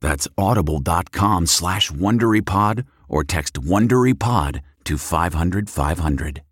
That's audible.com slash WonderyPod or text WonderyPod to 500 500.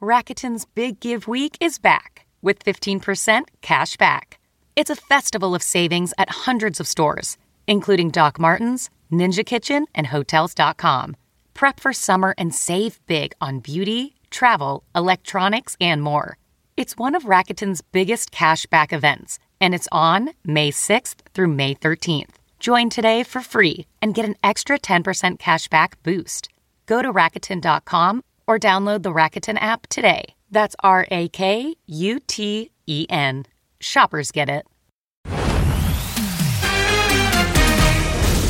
Rakuten's Big Give Week is back with 15% cash back. It's a festival of savings at hundreds of stores, including Doc Martens, Ninja Kitchen, and Hotels.com. Prep for summer and save big on beauty, travel, electronics, and more. It's one of Rakuten's biggest cash back events, and it's on May 6th through May 13th. Join today for free and get an extra 10% cashback boost. Go to Rakuten.com or download the Rakuten app today. That's R A K U T E N. Shoppers get it.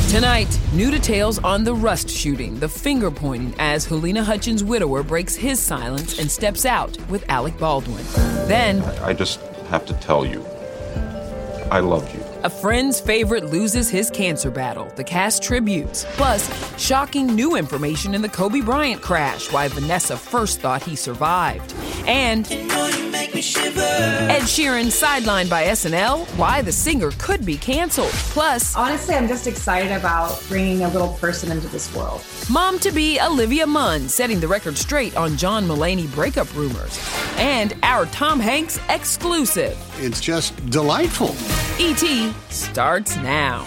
Tonight, new details on the Rust shooting, the finger pointing as Halyna Hutchins' widower breaks his silence and steps out with Alec Baldwin. Then, I just have to tell you, I love you. A Friends favorite loses his cancer battle. The cast tributes. Plus, shocking new information in the Kobe Bryant crash. Why Vanessa first thought he survived. And Ed Sheeran sidelined by SNL. Why the singer could be canceled. Plus, honestly, I'm just excited about bringing a little person into this world. Mom to be Olivia Munn setting the record straight on John Mulaney breakup rumors. And our Tom Hanks exclusive. It's just delightful. E.T. starts now.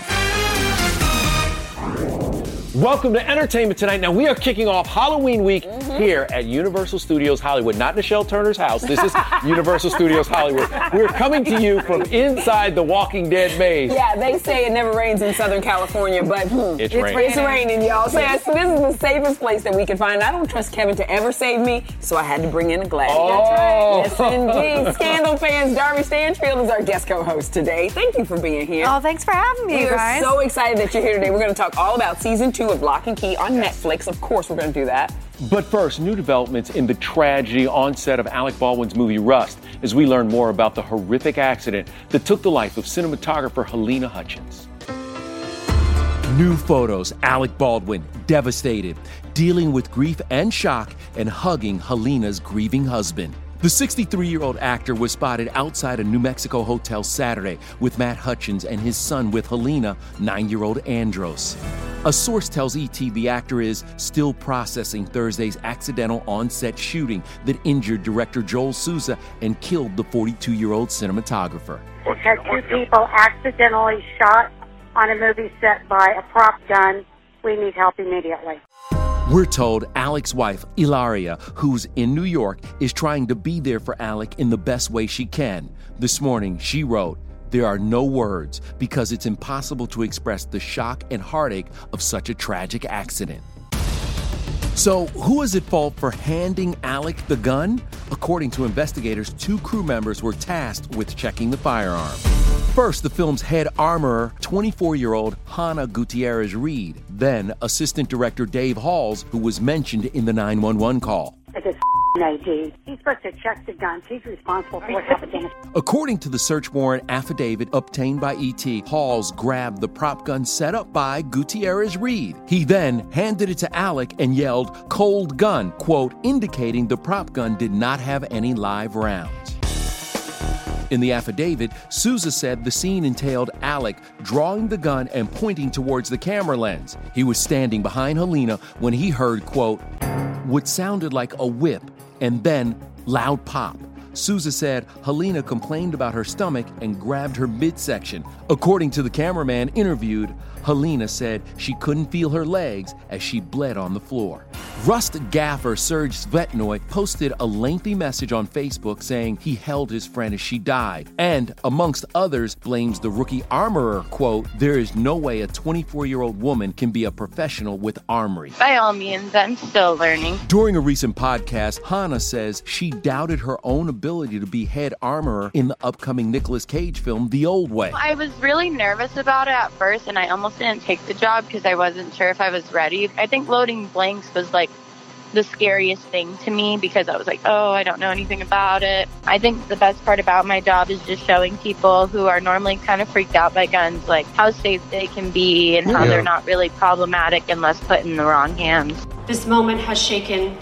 Welcome to Entertainment Tonight. Now, we are kicking off Halloween week mm-hmm. here at Universal Studios Hollywood, not Nichelle Turner's house. This is Universal Studios Hollywood. We're coming to you from inside the Walking Dead maze. Yeah, they say it never rains in Southern California, but hmm, it's, it's, raining. it's raining, y'all. So, yes, so, this is the safest place that we can find. I don't trust Kevin to ever save me, so I had to bring in a glass. Oh. That's right. Yes, indeed. Scandal fans, Darby Stanchfield is our guest co-host today. Thank you for being here. Oh, thanks for having me, we guys. are so excited that you're here today. We're going to talk all about season two of Locke and Key on Netflix. Of course, we're going to do that. But first, new developments in the tragedy on set of Alec Baldwin's movie Rust as we learn more about the horrific accident that took the life of cinematographer Halyna Hutchins. New photos Alec Baldwin devastated, dealing with grief and shock, and hugging Halyna's grieving husband. The 63 year old actor was spotted outside a New Mexico hotel Saturday with Matt Hutchins and his son with Halyna, nine year old Andros. A source tells ET the actor is still processing Thursday's accidental on set shooting that injured director Joel Souza and killed the 42 year old cinematographer. Had two people accidentally shot on a movie set by a prop gun. We need help immediately. We're told Alec's wife, Hilaria, who's in New York, is trying to be there for Alec in the best way she can. This morning, she wrote, There are no words because it's impossible to express the shock and heartache of such a tragic accident. So, who is at fault for handing Alec the gun? According to investigators, two crew members were tasked with checking the firearm. First, the film's head armorer, 24 year old Hannah Gutierrez Reed. Then, assistant director Dave Halls, who was mentioned in the 911 call. I just AD. He's supposed to check the guns. He's responsible for what happened According to the search warrant affidavit obtained by ET, Halls grabbed the prop gun set up by Gutierrez Reed. He then handed it to Alec and yelled, cold gun, quote, indicating the prop gun did not have any live rounds. In the affidavit, Souza said the scene entailed Alec drawing the gun and pointing towards the camera lens. He was standing behind Halyna when he heard, quote, what sounded like a whip and then loud pop. Souza said Halyna complained about her stomach and grabbed her midsection. According to the cameraman interviewed, Halyna said she couldn't feel her legs as she bled on the floor. Rust gaffer Serge Svetnoy posted a lengthy message on Facebook saying he held his friend as she died, and, amongst others, blames the rookie armorer, quote, There is no way a 24 year old woman can be a professional with armory. By all means, I'm still learning. During a recent podcast, Hannah says she doubted her own ability to be head armorer in the upcoming Nicolas Cage film, The Old Way. I was really nervous about it at first, and I almost didn't take the job because I wasn't sure if I was ready. I think loading blanks was like the scariest thing to me because I was like, oh, I don't know anything about it. I think the best part about my job is just showing people who are normally kind of freaked out by guns, like how safe they can be and how Yeah. they're not really problematic unless put in the wrong hands. This moment has shaken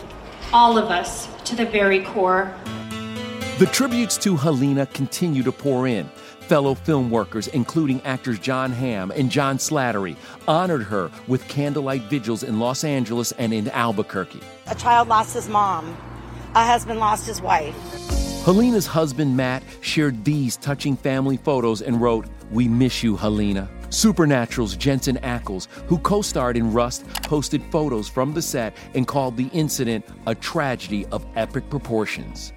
all of us to the very core. The tributes to Halyna continue to pour in. Fellow film workers, including actors Jon Hamm and John Slattery, honored her with candlelight vigils in Los Angeles and in Albuquerque. A child lost his mom. A husband lost his wife. Halyna's husband, Matt, shared these touching family photos and wrote, We miss you, Halyna. Supernatural's Jensen Ackles, who co starred in Rust, posted photos from the set and called the incident a tragedy of epic proportions.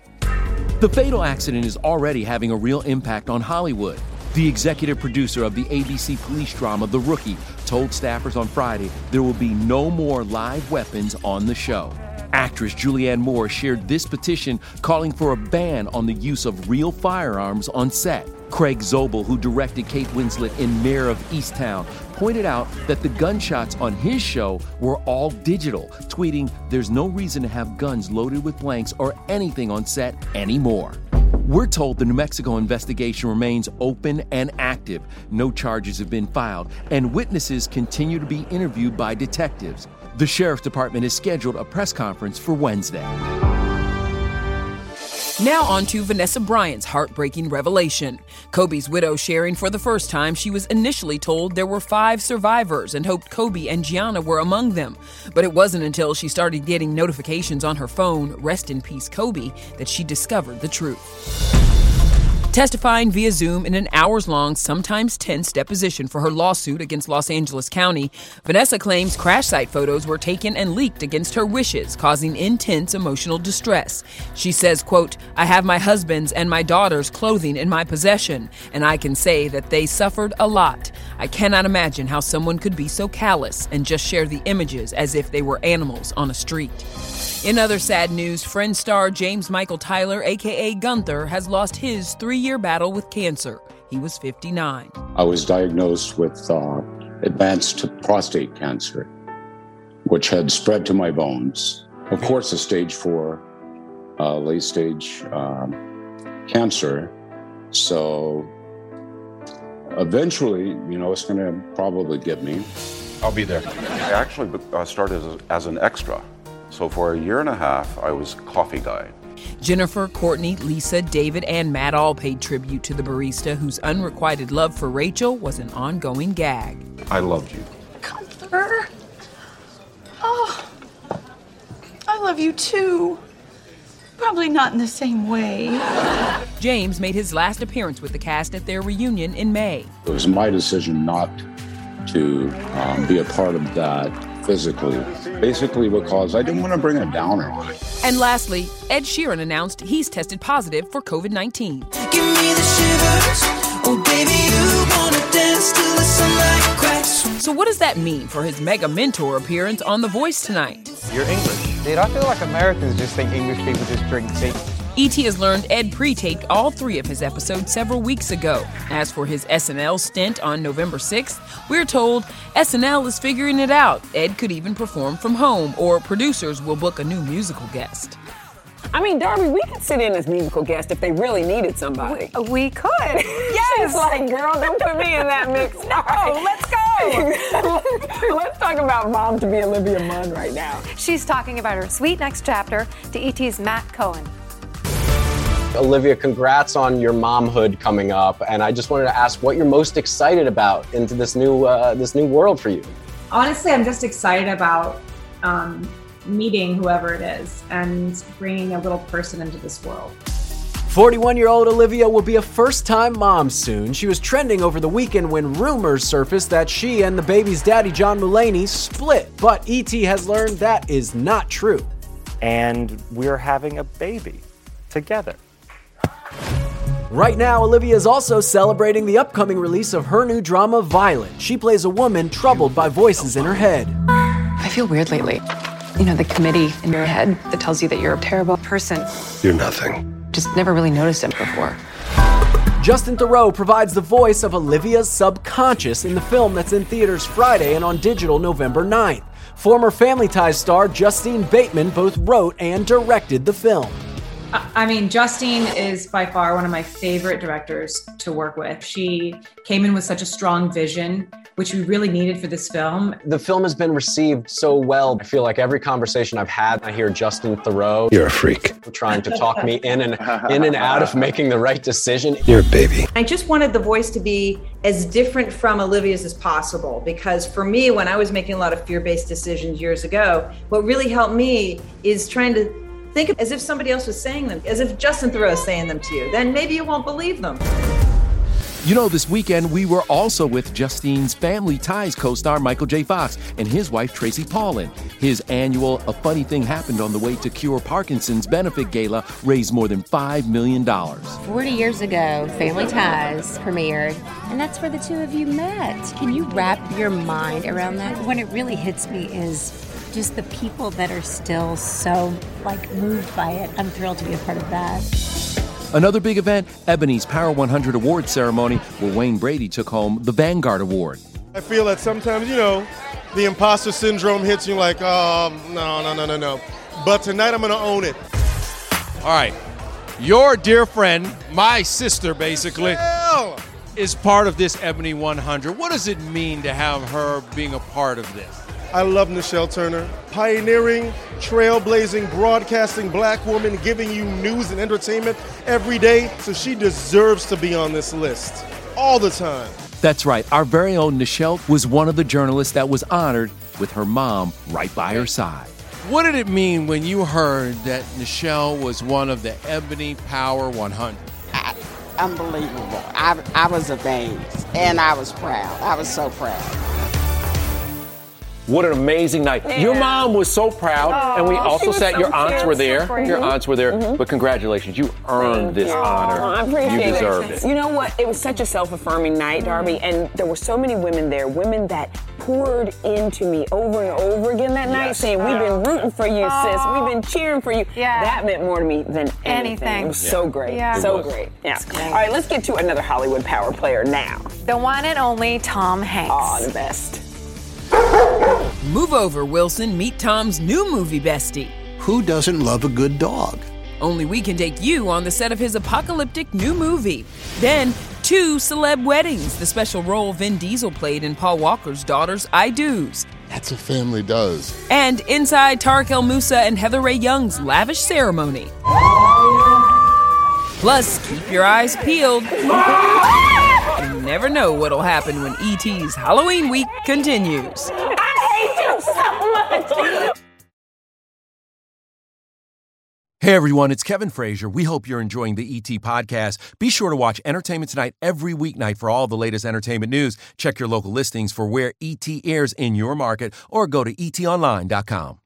The fatal accident is already having a real impact on Hollywood. The executive producer of the ABC police drama The Rookie told staffers on Friday there will be no more live weapons on the show. Actress Julianne Moore shared this petition calling for a ban on the use of real firearms on set. Craig Zobel, who directed Kate Winslet in Mare of Easttown, pointed out that the gunshots on his show were all digital, tweeting, There's no reason to have guns loaded with blanks or anything on set anymore. We're told the New Mexico investigation remains open and active. No charges have been filed, and witnesses continue to be interviewed by detectives. The Sheriff's Department has scheduled a press conference for Wednesday. Now on to Vanessa Bryant's heartbreaking revelation. Kobe's widow sharing for the first time she was initially told there were five survivors and hoped Kobe and Gianna were among them. But it wasn't until she started getting notifications on her phone, rest in peace Kobe, that she discovered the truth. Testifying via Zoom in an hours long, sometimes tense deposition for her lawsuit against Los Angeles County, Vanessa claims crash site photos were taken and leaked against her wishes, causing intense emotional distress. She says, quote, I have my husband's and my daughter's clothing in my possession, and I can say that they suffered a lot. I cannot imagine how someone could be so callous and just share the images as if they were animals on a street. In other sad news, Friend star James Michael Tyler, aka Gunther, has lost his three year battle with cancer. He was 59. I was diagnosed with uh, advanced prostate cancer, which had spread to my bones. Of course, a stage four, uh, late stage um, cancer. So eventually, you know, it's going to probably get me. I'll be there. I actually uh, started as, as an extra. So for a year and a half, I was coffee guy. Jennifer, Courteney, Lisa, David, and Matt all paid tribute to the barista whose unrequited love for Rachel was an ongoing gag. I loved you. Gunther. Oh, I love you too. Probably not in the same way. James made his last appearance with the cast at their reunion in May. It was my decision not to um, be a part of that physically, basically because I didn't want to bring a downer on it. And lastly, Ed Sheeran announced he's tested positive for COVID 19. Give me the shivers. Oh, baby, you wanna dance till the sunlight cracks. So, what does that mean for his mega mentor appearance on The Voice tonight? You're English. Dude, I feel like Americans just think English people just drink tea. ET has learned Ed pre taped all three of his episodes several weeks ago. As for his SNL stint on November 6th, we're told SNL is figuring it out. Ed could even perform from home, or producers will book a new musical guest. I mean, Darby, we could sit in as musical guest if they really needed somebody. We, we could. Yes. She's like, girl, don't put me in that mix. no, right. let's go. let's talk about mom to be Olivia Munn right now. She's talking about her sweet next chapter to ET's Matt Cohen. Olivia, congrats on your momhood coming up, and I just wanted to ask what you're most excited about into this new uh, this new world for you. Honestly, I'm just excited about um, meeting whoever it is and bringing a little person into this world. 41 year old Olivia will be a first time mom soon. She was trending over the weekend when rumors surfaced that she and the baby's daddy, John Mulaney, split. But ET has learned that is not true. And we're having a baby together. Right now, Olivia is also celebrating the upcoming release of her new drama, Violet. She plays a woman troubled by voices in her head. I feel weird lately. You know, the committee in your head that tells you that you're a terrible person. You're nothing. Just never really noticed it before. Justin Theroux provides the voice of Olivia's subconscious in the film that's in theaters Friday and on digital November 9th. Former Family Ties star Justine Bateman both wrote and directed the film. I mean, Justine is by far one of my favorite directors to work with. She came in with such a strong vision, which we really needed for this film. The film has been received so well. I feel like every conversation I've had, I hear Justin Theroux. You're a freak. Trying to talk me in and in and out of making the right decision. You're a baby. I just wanted the voice to be as different from Olivia's as possible because for me, when I was making a lot of fear-based decisions years ago, what really helped me is trying to Think as if somebody else was saying them, as if Justin Theroux is saying them to you. Then maybe you won't believe them. You know, this weekend we were also with Justine's Family Ties co star Michael J. Fox and his wife Tracy Pollan. His annual A Funny Thing Happened on the Way to Cure Parkinson's benefit gala raised more than $5 million. 40 years ago, Family Ties premiered, and that's where the two of you met. Can you wrap your mind around that? When it really hits me is just the people that are still so like moved by it. I'm thrilled to be a part of that. Another big event, Ebony's Power 100 Awards ceremony, where Wayne Brady took home the Vanguard Award. I feel that sometimes, you know, the imposter syndrome hits you like, oh, no, no, no, no, no. But tonight I'm going to own it. All right. Your dear friend, my sister basically, Nichelle! is part of this Ebony 100. What does it mean to have her being a part of this? I love Nichelle Turner. Pioneering, trailblazing, broadcasting black woman, giving you news and entertainment every day. So she deserves to be on this list all the time. That's right. Our very own Nichelle was one of the journalists that was honored with her mom right by her side. What did it mean when you heard that Nichelle was one of the Ebony Power 100? I, unbelievable. I, I was amazed and I was proud. I was so proud. What an amazing night. Yeah. Your mom was so proud, Oh, and we also was said so your aunts were there. So Your aunts were there. Mm-hmm. But congratulations, you earned this honor. I appreciate you deserved it. it. You know what? It was such a self-affirming night, Darby, and there were so many women there, women that poured into me over and over again that night, Yes. saying, "We've been rooting for you, sis. We've been cheering for you." Yeah. That meant more to me than anything. Anything. It was Yeah. so great, Yeah. So was. great. Yeah. Great. All right, let's get to another Hollywood power player now. The one and only Tom Hanks. Oh, the best. Move over, Wilson. Meet Tom's new movie bestie. Who doesn't love a good dog? Only we can take you on the set of his apocalyptic new movie. Then, two celeb weddings, the special role Vin Diesel played in Paul Walker's daughter's I Do's. That's a family does. And inside Tarek El Moussa and Heather Rae Young's lavish ceremony. Plus, keep your eyes peeled. You never know what'll happen when ET's Halloween week continues. So much. Hey everyone, it's Kevin Frazier. We hope you're enjoying the ET podcast. Be sure to watch Entertainment Tonight every weeknight for all the latest entertainment news. Check your local listings for where ET airs in your market or go to etonline.com.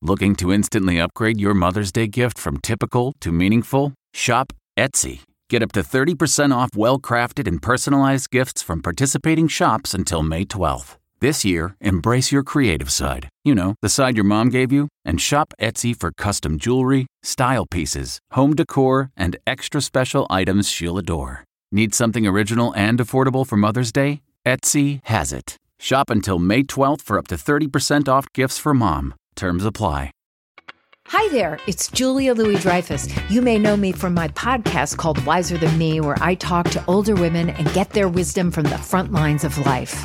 Looking to instantly upgrade your Mother's Day gift from typical to meaningful? Shop Etsy. Get up to 30% off well crafted and personalized gifts from participating shops until May 12th. This year, embrace your creative side. You know, the side your mom gave you, and shop Etsy for custom jewelry, style pieces, home decor, and extra special items she'll adore. Need something original and affordable for Mother's Day? Etsy has it. Shop until May 12th for up to 30% off gifts for mom. Terms apply. Hi there, it's Julia Louis Dreyfus. You may know me from my podcast called Wiser Than Me, where I talk to older women and get their wisdom from the front lines of life.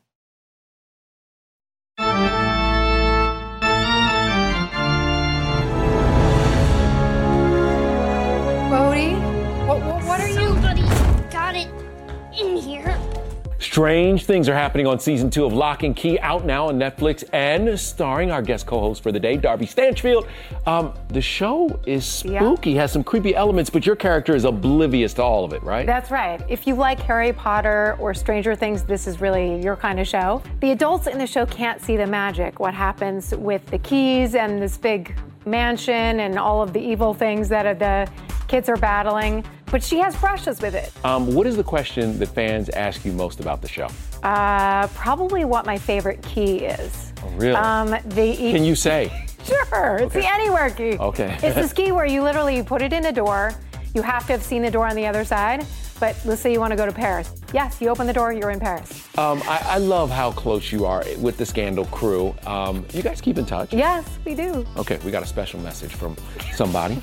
Strange things are happening on season two of Locke and Key, out now on Netflix and starring our guest co-host for the day, Darby Stanchfield. Um, the show is spooky, has some creepy elements, but your character is oblivious to all of it, right? That's right. If you like Harry Potter or Stranger Things, this is really your kind of show. The adults in the show can't see the magic, what happens with the keys and this big mansion and all of the evil things that the kids are battling. But she has brushes with it. Um, what is the question that fans ask you most about the show? Uh, probably what my favorite key is. Oh, really? Um, the e- Can you say? Sure, it's the anywhere key. Okay. it's this key where you literally put it in a door. You have to have seen the door on the other side. But let's say you want to go to Paris. Yes, you open the door, you're in Paris. Um, I, I love how close you are with the Scandal crew. Um, you guys keep in touch? Yes, we do. Okay, we got a special message from somebody.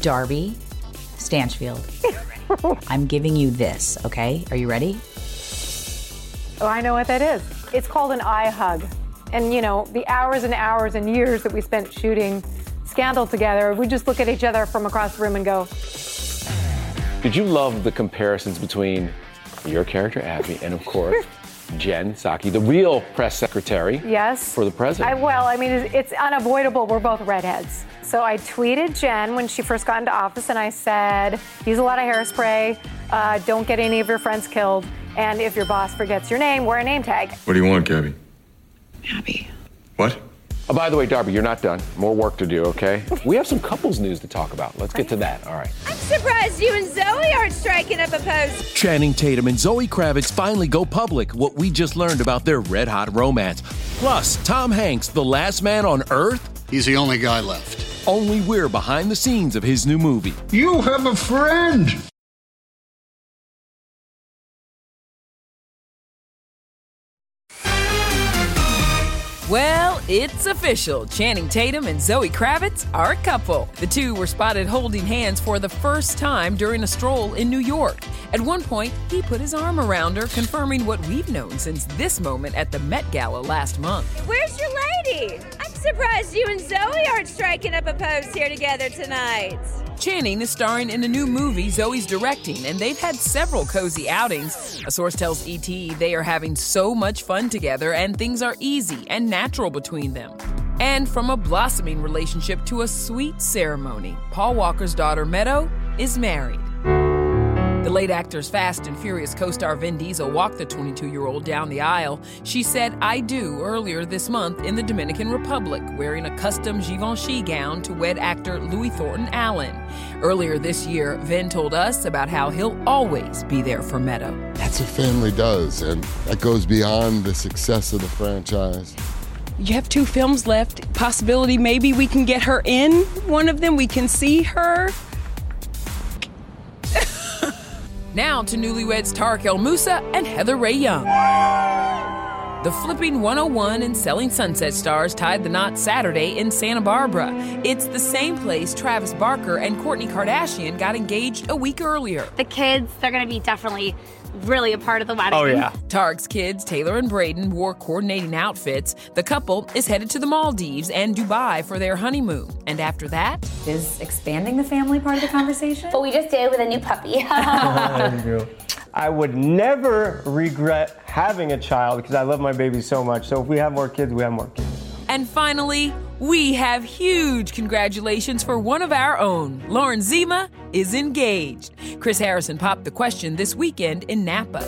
Darby Stanchfield. I'm giving you this, okay? Are you ready? Oh, I know what that is. It's called an eye hug. And you know, the hours and hours and years that we spent shooting Scandal together, we just look at each other from across the room and go, Did you love the comparisons between your character, Abby, and of course, Jen Psaki, the real press secretary Yes. for the president? I, well, I mean, it's, it's unavoidable. We're both redheads. So I tweeted Jen when she first got into office, and I said, use a lot of hairspray, uh, don't get any of your friends killed, and if your boss forgets your name, wear a name tag. What do you want, Gabby? Abby. What? Oh, by the way, Darby, you're not done. More work to do, okay? we have some couples news to talk about. Let's get to that. All right. I'm surprised you and Zoe aren't striking up a pose. Channing Tatum and Zoe Kravitz finally go public. What we just learned about their red hot romance. Plus, Tom Hanks, the last man on Earth. He's the only guy left. Only we're behind the scenes of his new movie. You have a friend. Well, it's official. Channing Tatum and Zoe Kravitz are a couple. The two were spotted holding hands for the first time during a stroll in New York. At one point, he put his arm around her, confirming what we've known since this moment at the Met Gala last month. Where's your lady? Surprised you and Zoe aren't striking up a pose here together tonight. Channing is starring in a new movie Zoe's directing, and they've had several cozy outings. A source tells ET they are having so much fun together, and things are easy and natural between them. And from a blossoming relationship to a sweet ceremony, Paul Walker's daughter Meadow is married. The late actor's Fast and Furious co star Vin Diesel walked the 22 year old down the aisle. She said, I do, earlier this month in the Dominican Republic, wearing a custom Givenchy gown to wed actor Louis Thornton Allen. Earlier this year, Vin told us about how he'll always be there for Meadow. That's what family does, and that goes beyond the success of the franchise. You have two films left. Possibility maybe we can get her in one of them. We can see her. Now to newlyweds Tarek El Moussa and Heather Rae Young. The Flipping 101 and Selling Sunset stars tied the knot Saturday in Santa Barbara. It's the same place Travis Barker and Kourtney Kardashian got engaged a week earlier. The kids, they're going to be definitely really a part of the wedding. Oh, Tarek's kids, Taylor and Brayden, wore coordinating outfits. The couple is headed to the Maldives and Dubai for their honeymoon. And after that, Is expanding the family part of the conversation? But we just did with a new puppy. I would never regret having a child because I love my baby so much. So if we have more kids, we have more kids. And finally, we have huge congratulations for one of our own. Lauren Zima is engaged. Chris Harrison popped the question this weekend in Napa.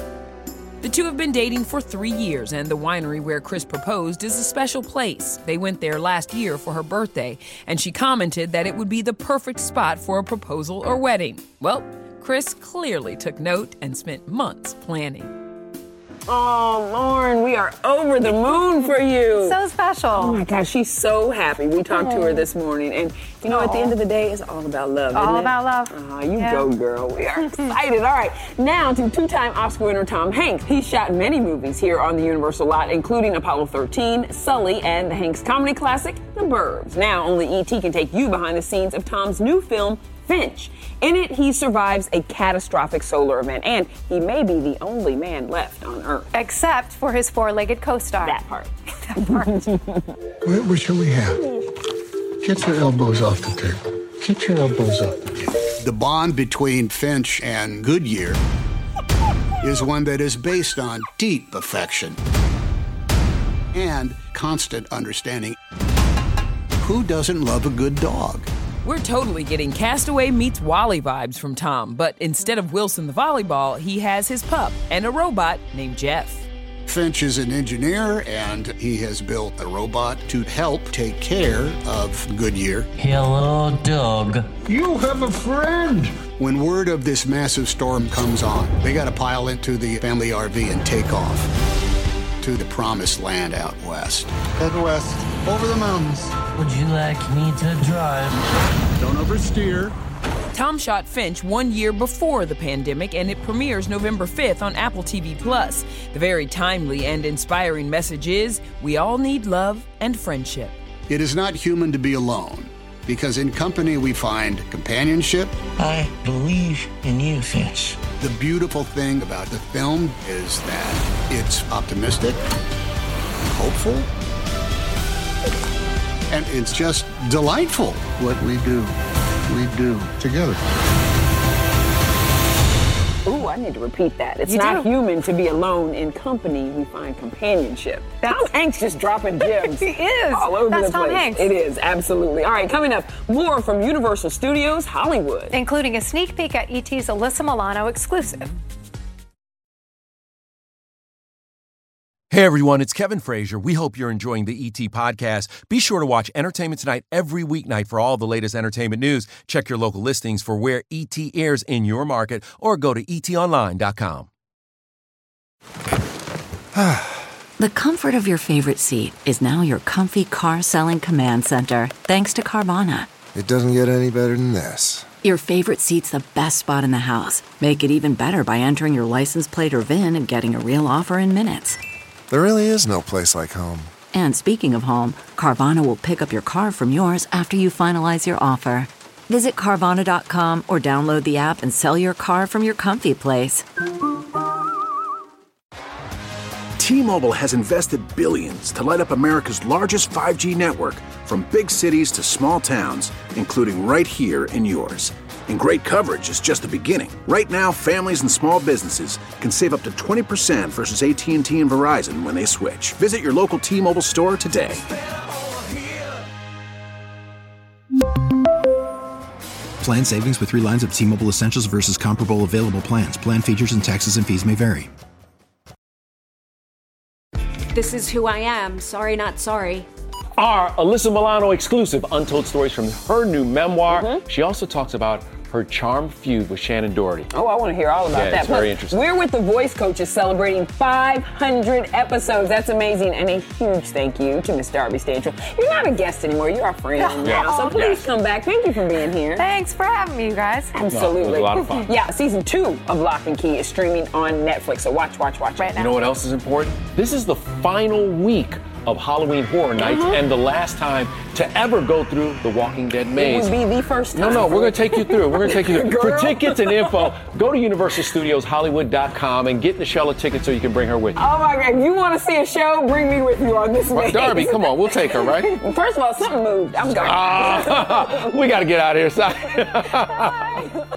The two have been dating for three years, and the winery where Chris proposed is a special place. They went there last year for her birthday, and she commented that it would be the perfect spot for a proposal or wedding. Well, Chris clearly took note and spent months planning. Oh, Lauren, we are over the moon for you. So special. Oh my gosh, she's so happy. We talked to her this morning, and you know, at the end of the day, it's all about love. All isn't it? about love. Oh, you Yeah. go, girl. We are excited. All right, now to two-time Oscar winner Tom Hanks. He shot many movies here on the Universal lot, including Apollo 13, Sully, and the Hanks comedy classic, The Burbs. Now, only ET can take you behind the scenes of Tom's new film. Finch. In it, he survives a catastrophic solar event, and he may be the only man left on Earth. Except for his four legged co star. That part. that What, what shall we have? Get your elbows off the table. Get your elbows off the table. The bond between Finch and Goodyear is one that is based on deep affection and constant understanding. Who doesn't love a good dog? We're totally getting Castaway meets WALL-E vibes from Tom, but instead of Wilson the volleyball, he has his pup and a robot named Jeff. Finch is an engineer and he has built a robot to help take care of Goodyear. Hello, Doug. You have a friend. When word of this massive storm comes on, they got to pile into the family RV and take off to the promised land out west. Head west, over the mountains. Would you like me to drive? Don't oversteer. Tom shot Finch one year before the pandemic, and it premieres November 5th on Apple TV Plus. The very timely and inspiring message is we all need love and friendship. It is not human to be alone because in company we find companionship. I believe in you, Finch. The beautiful thing about the film is that it's optimistic, hopeful, and it's just delightful. What we do, we do together. Ooh, I need to repeat that. It's You not do. human to be alone. In company, we find companionship. That's, Tom Hanks just dropping gems. He is. All over That's the Tom place. Hanks. It is, absolutely. All right, coming up, more from Universal Studios Hollywood. Including a sneak peek at ET's Alyssa Milano exclusive. Hey everyone, it's Kevin Frazier. We hope you're enjoying the ET podcast. Be sure to watch Entertainment Tonight every weeknight for all the latest entertainment news. Check your local listings for where ET airs in your market or go to etonline.com. The comfort of your favorite seat is now your comfy car selling command center, thanks to Carvana. It doesn't get any better than this. Your favorite seat's the best spot in the house. Make it even better by entering your license plate or VIN and getting a real offer in minutes. There really is no place like home. And speaking of home, Carvana will pick up your car from yours after you finalize your offer. Visit Carvana.com or download the app and sell your car from your comfy place. T-Mobile has invested billions to light up America's largest 5G network from big cities to small towns, including right here in yours. And great coverage is just the beginning. Right now, families and small businesses can save up to 20% versus AT&T and Verizon when they switch. Visit your local T-Mobile store today. Plan savings with three lines of T Mobile Essentials versus comparable available plans. Plan features and taxes and fees may vary. This is who I am. Sorry, not sorry. Our Alyssa Milano exclusive Untold Stories from her new memoir. Mm-hmm. She also talks about her charm feud with Shannen Doherty. Oh, I want to hear all about Yeah, that. it's very interesting. We're with the Voice Coaches celebrating 500 episodes. That's amazing. And a huge thank you to Miss Darby Stanchfield. You're not a guest anymore. You're our friend Yeah. now. So oh, Yeah. please come back. Thank you for being here. Thanks for having me, you guys. Absolutely. No, it was a lot of fun. yeah, season two of Locke and Key is streaming on Netflix. So watch, watch, watch. Right now. You know what else is important? This is the final week of Halloween Horror Nights Uh-huh. and the last time to ever go through the Walking Dead maze. It would be the first time. No, no, we're going to take you through. We're going to take you through. For tickets and info, go to UniversalStudiosHollywood.com and get Michelle a ticket so you can bring her with you. Oh my God! If you want to see a show, bring me with you on this. Maze. Darby, come on, we'll take her, right? First of all, something moved. I'm going. Ah, we got to get out of here. Si.